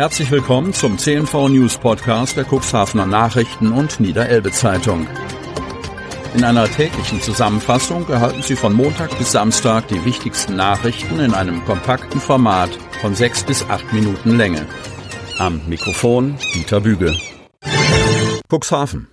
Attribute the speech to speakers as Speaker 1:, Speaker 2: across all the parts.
Speaker 1: Herzlich willkommen zum CNV News Podcast der Cuxhavener Nachrichten und Niederelbe Zeitung. In einer täglichen Zusammenfassung erhalten Sie von Montag bis Samstag die wichtigsten Nachrichten in einem kompakten Format von sechs bis acht Minuten Länge. Am Mikrofon Dieter Büge. Cuxhaven.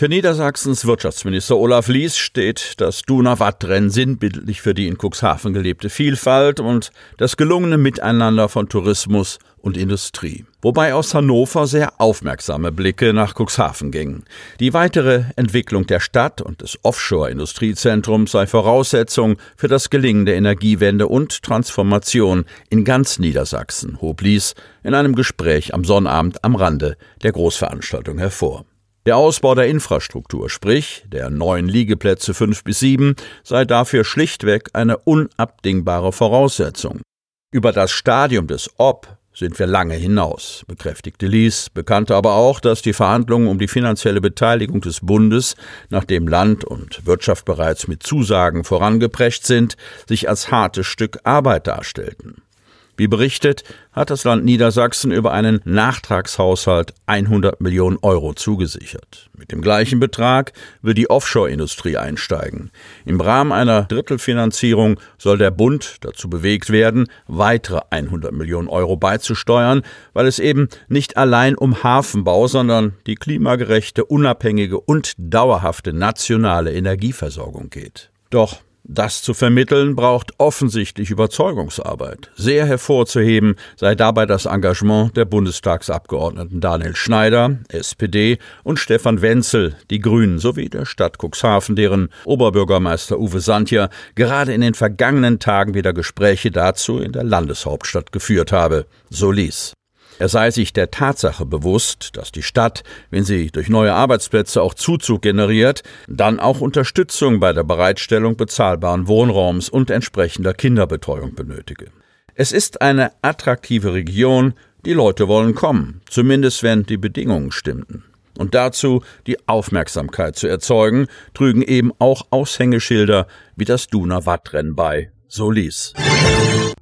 Speaker 1: Für Niedersachsens Wirtschaftsminister Olaf Lies steht das Duna-Watt-Rennen sinnbildlich für die in Cuxhaven gelebte Vielfalt und das gelungene Miteinander von Tourismus und Industrie. Wobei aus Hannover sehr aufmerksame Blicke nach Cuxhaven gingen. Die weitere Entwicklung der Stadt und des Offshore-Industriezentrums sei Voraussetzung für das Gelingen der Energiewende und Transformation in ganz Niedersachsen, hob Lies in einem Gespräch am Sonnabend am Rande der Großveranstaltung hervor. Der Ausbau der Infrastruktur, sprich der neuen Liegeplätze fünf bis sieben, sei dafür schlichtweg eine unabdingbare Voraussetzung. Über das Stadium des Ob sind wir lange hinaus, bekräftigte Lies, bekannte aber auch, dass die Verhandlungen um die finanzielle Beteiligung des Bundes, nachdem Land und Wirtschaft bereits mit Zusagen vorangeprescht sind, sich als hartes Stück Arbeit darstellten. Wie berichtet, hat das Land Niedersachsen über einen Nachtragshaushalt 100 Millionen Euro zugesichert. Mit dem gleichen Betrag will die Offshore-Industrie einsteigen. Im Rahmen einer Drittelfinanzierung soll der Bund dazu bewegt werden, weitere 100 Millionen Euro beizusteuern, weil es eben nicht allein um Hafenbau, sondern die klimagerechte, unabhängige und dauerhafte nationale Energieversorgung geht. Doch das zu vermitteln braucht offensichtlich Überzeugungsarbeit. Sehr hervorzuheben sei dabei das Engagement der Bundestagsabgeordneten Daniel Schneider, SPD, und Stefan Wenzel, die Grünen, sowie der Stadt Cuxhaven, deren Oberbürgermeister Uwe Santja gerade in den vergangenen Tagen wieder Gespräche dazu in der Landeshauptstadt geführt habe. So ließ. Er sei sich der Tatsache bewusst, dass die Stadt, wenn sie durch neue Arbeitsplätze auch Zuzug generiert, dann auch Unterstützung bei der Bereitstellung bezahlbaren Wohnraums und entsprechender Kinderbetreuung benötige. Es ist eine attraktive Region, die Leute wollen kommen, zumindest wenn die Bedingungen stimmten. Und dazu die Aufmerksamkeit zu erzeugen, trügen eben auch Aushängeschilder wie das Duna Wattrennen bei, so ließ.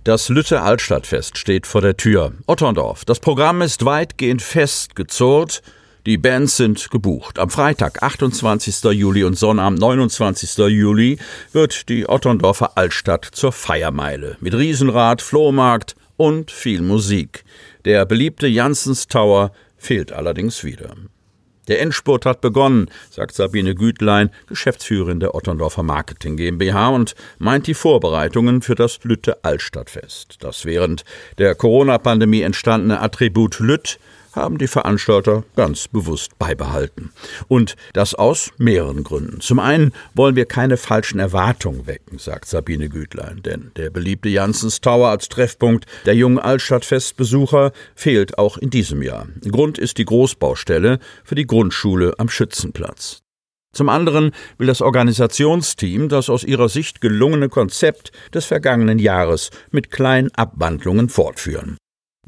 Speaker 1: Das Lütte Altstadtfest steht vor der Tür. Otterndorf. Das Programm ist weitgehend festgezurrt. Die Bands sind gebucht. Am Freitag, 28. Juli und Sonnabend, 29. Juli, wird die Otterndorfer Altstadt zur Feiermeile. Mit Riesenrad, Flohmarkt und viel Musik. Der beliebte Janssens Tower fehlt allerdings wieder. Der Endspurt hat begonnen, sagt Sabine Gütlein, Geschäftsführerin der Otterndorfer Marketing GmbH und meint die Vorbereitungen für das Lütte Altstadtfest. Das während der Corona-Pandemie entstandene Attribut Lütt haben die Veranstalter ganz bewusst beibehalten. Und das aus mehreren Gründen. Zum einen wollen wir keine falschen Erwartungen wecken, sagt Sabine Gütlein, denn der beliebte Janssens Tower als Treffpunkt der jungen Altstadtfestbesucher fehlt auch in diesem Jahr. Grund ist die Großbaustelle für die Grundschule am Schützenplatz. Zum anderen will das Organisationsteam das aus ihrer Sicht gelungene Konzept des vergangenen Jahres mit kleinen Abwandlungen fortführen.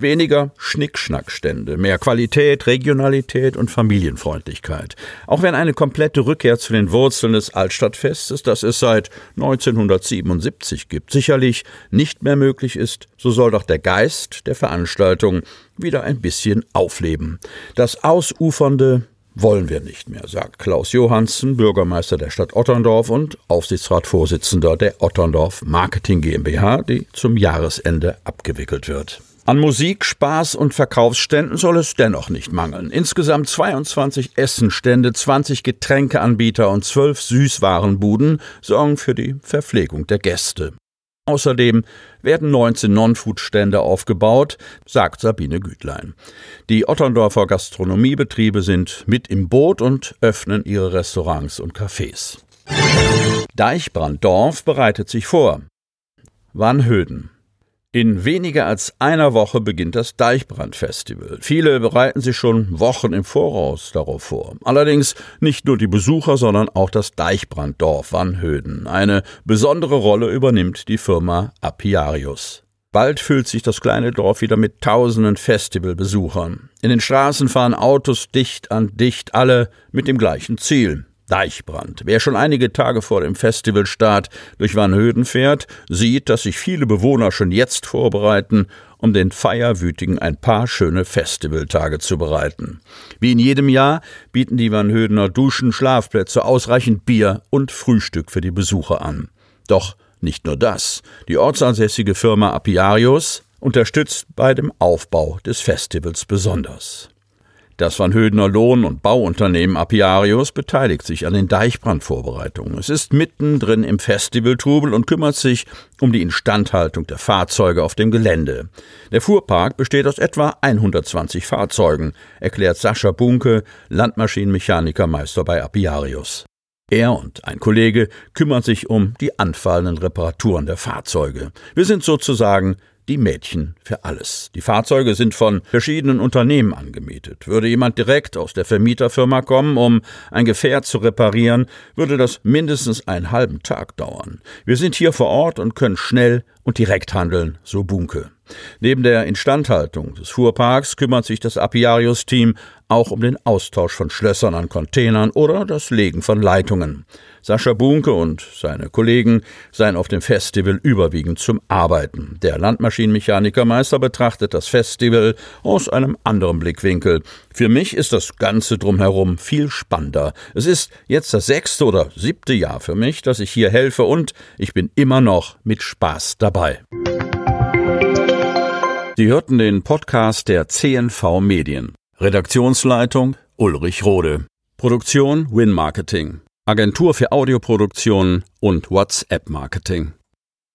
Speaker 1: Weniger Schnickschnackstände, mehr Qualität, Regionalität und Familienfreundlichkeit. Auch wenn eine komplette Rückkehr zu den Wurzeln des Altstadtfestes, das es seit 1977 gibt, sicherlich nicht mehr möglich ist, so soll doch der Geist der Veranstaltung wieder ein bisschen aufleben. Das Ausufernde wollen wir nicht mehr, sagt Klaus Johansen, Bürgermeister der Stadt Otterndorf und Aufsichtsratsvorsitzender der Otterndorf Marketing GmbH, die zum Jahresende abgewickelt wird. An Musik, Spaß und Verkaufsständen soll es dennoch nicht mangeln. Insgesamt 22 Essenstände, 20 Getränkeanbieter und 12 Süßwarenbuden sorgen für die Verpflegung der Gäste. Außerdem werden 19 Non-Food-Stände aufgebaut, sagt Sabine Gütlein. Die Otterndorfer Gastronomiebetriebe sind mit im Boot und öffnen ihre Restaurants und Cafés. Deichbranddorf bereitet sich vor. Wannhöden. In weniger als einer Woche beginnt das Deichbrandfestival. Viele bereiten sich schon Wochen im Voraus darauf vor. Allerdings nicht nur die Besucher, sondern auch das Deichbranddorf Wannhöden. Eine besondere Rolle übernimmt die Firma Apiarius. Bald füllt sich das kleine Dorf wieder mit tausenden Festivalbesuchern. In den Straßen fahren Autos dicht an dicht, alle mit dem gleichen Ziel Deichbrand. Wer schon einige Tage vor dem Festivalstart durch Vanhöden fährt, sieht, dass sich viele Bewohner schon jetzt vorbereiten, um den Feierwütigen ein paar schöne Festivaltage zu bereiten. Wie in jedem Jahr bieten die Vanhödener Duschen, Schlafplätze, ausreichend Bier und Frühstück für die Besucher an. Doch nicht nur das. Die ortsansässige Firma Apiarius unterstützt bei dem Aufbau des Festivals besonders. Das Van Hödener Lohn- und Bauunternehmen Apiarius beteiligt sich an den Deichbrandvorbereitungen. Es ist mittendrin im Festivaltrubel und kümmert sich um die Instandhaltung der Fahrzeuge auf dem Gelände. Der Fuhrpark besteht aus etwa 120 Fahrzeugen, erklärt Sascha Bunke, Landmaschinenmechanikermeister bei Apiarius. Er und ein Kollege kümmern sich um die anfallenden Reparaturen der Fahrzeuge. Wir sind sozusagen die Mädchen für alles. Die Fahrzeuge sind von verschiedenen Unternehmen angemietet. Würde jemand direkt aus der Vermieterfirma kommen, um ein Gefährt zu reparieren, würde das mindestens einen halben Tag dauern. Wir sind hier vor Ort und können schnell und direkt handeln, so Bunke. Neben der Instandhaltung des Fuhrparks kümmert sich das Apiarius-Team auch um den Austausch von Schlössern an Containern oder das Legen von Leitungen. Sascha Bunke und seine Kollegen seien auf dem Festival überwiegend zum Arbeiten. Der Landmaschinenmechanikermeister betrachtet das Festival aus einem anderen Blickwinkel. Für mich ist das Ganze drumherum viel spannender. Es ist jetzt das sechste oder siebte Jahr für mich, dass ich hier helfe und ich bin immer noch mit Spaß dabei. Sie hörten den Podcast der CNV Medien. Redaktionsleitung Ulrich Rode. Produktion Win Marketing. Agentur für Audioproduktion und WhatsApp Marketing.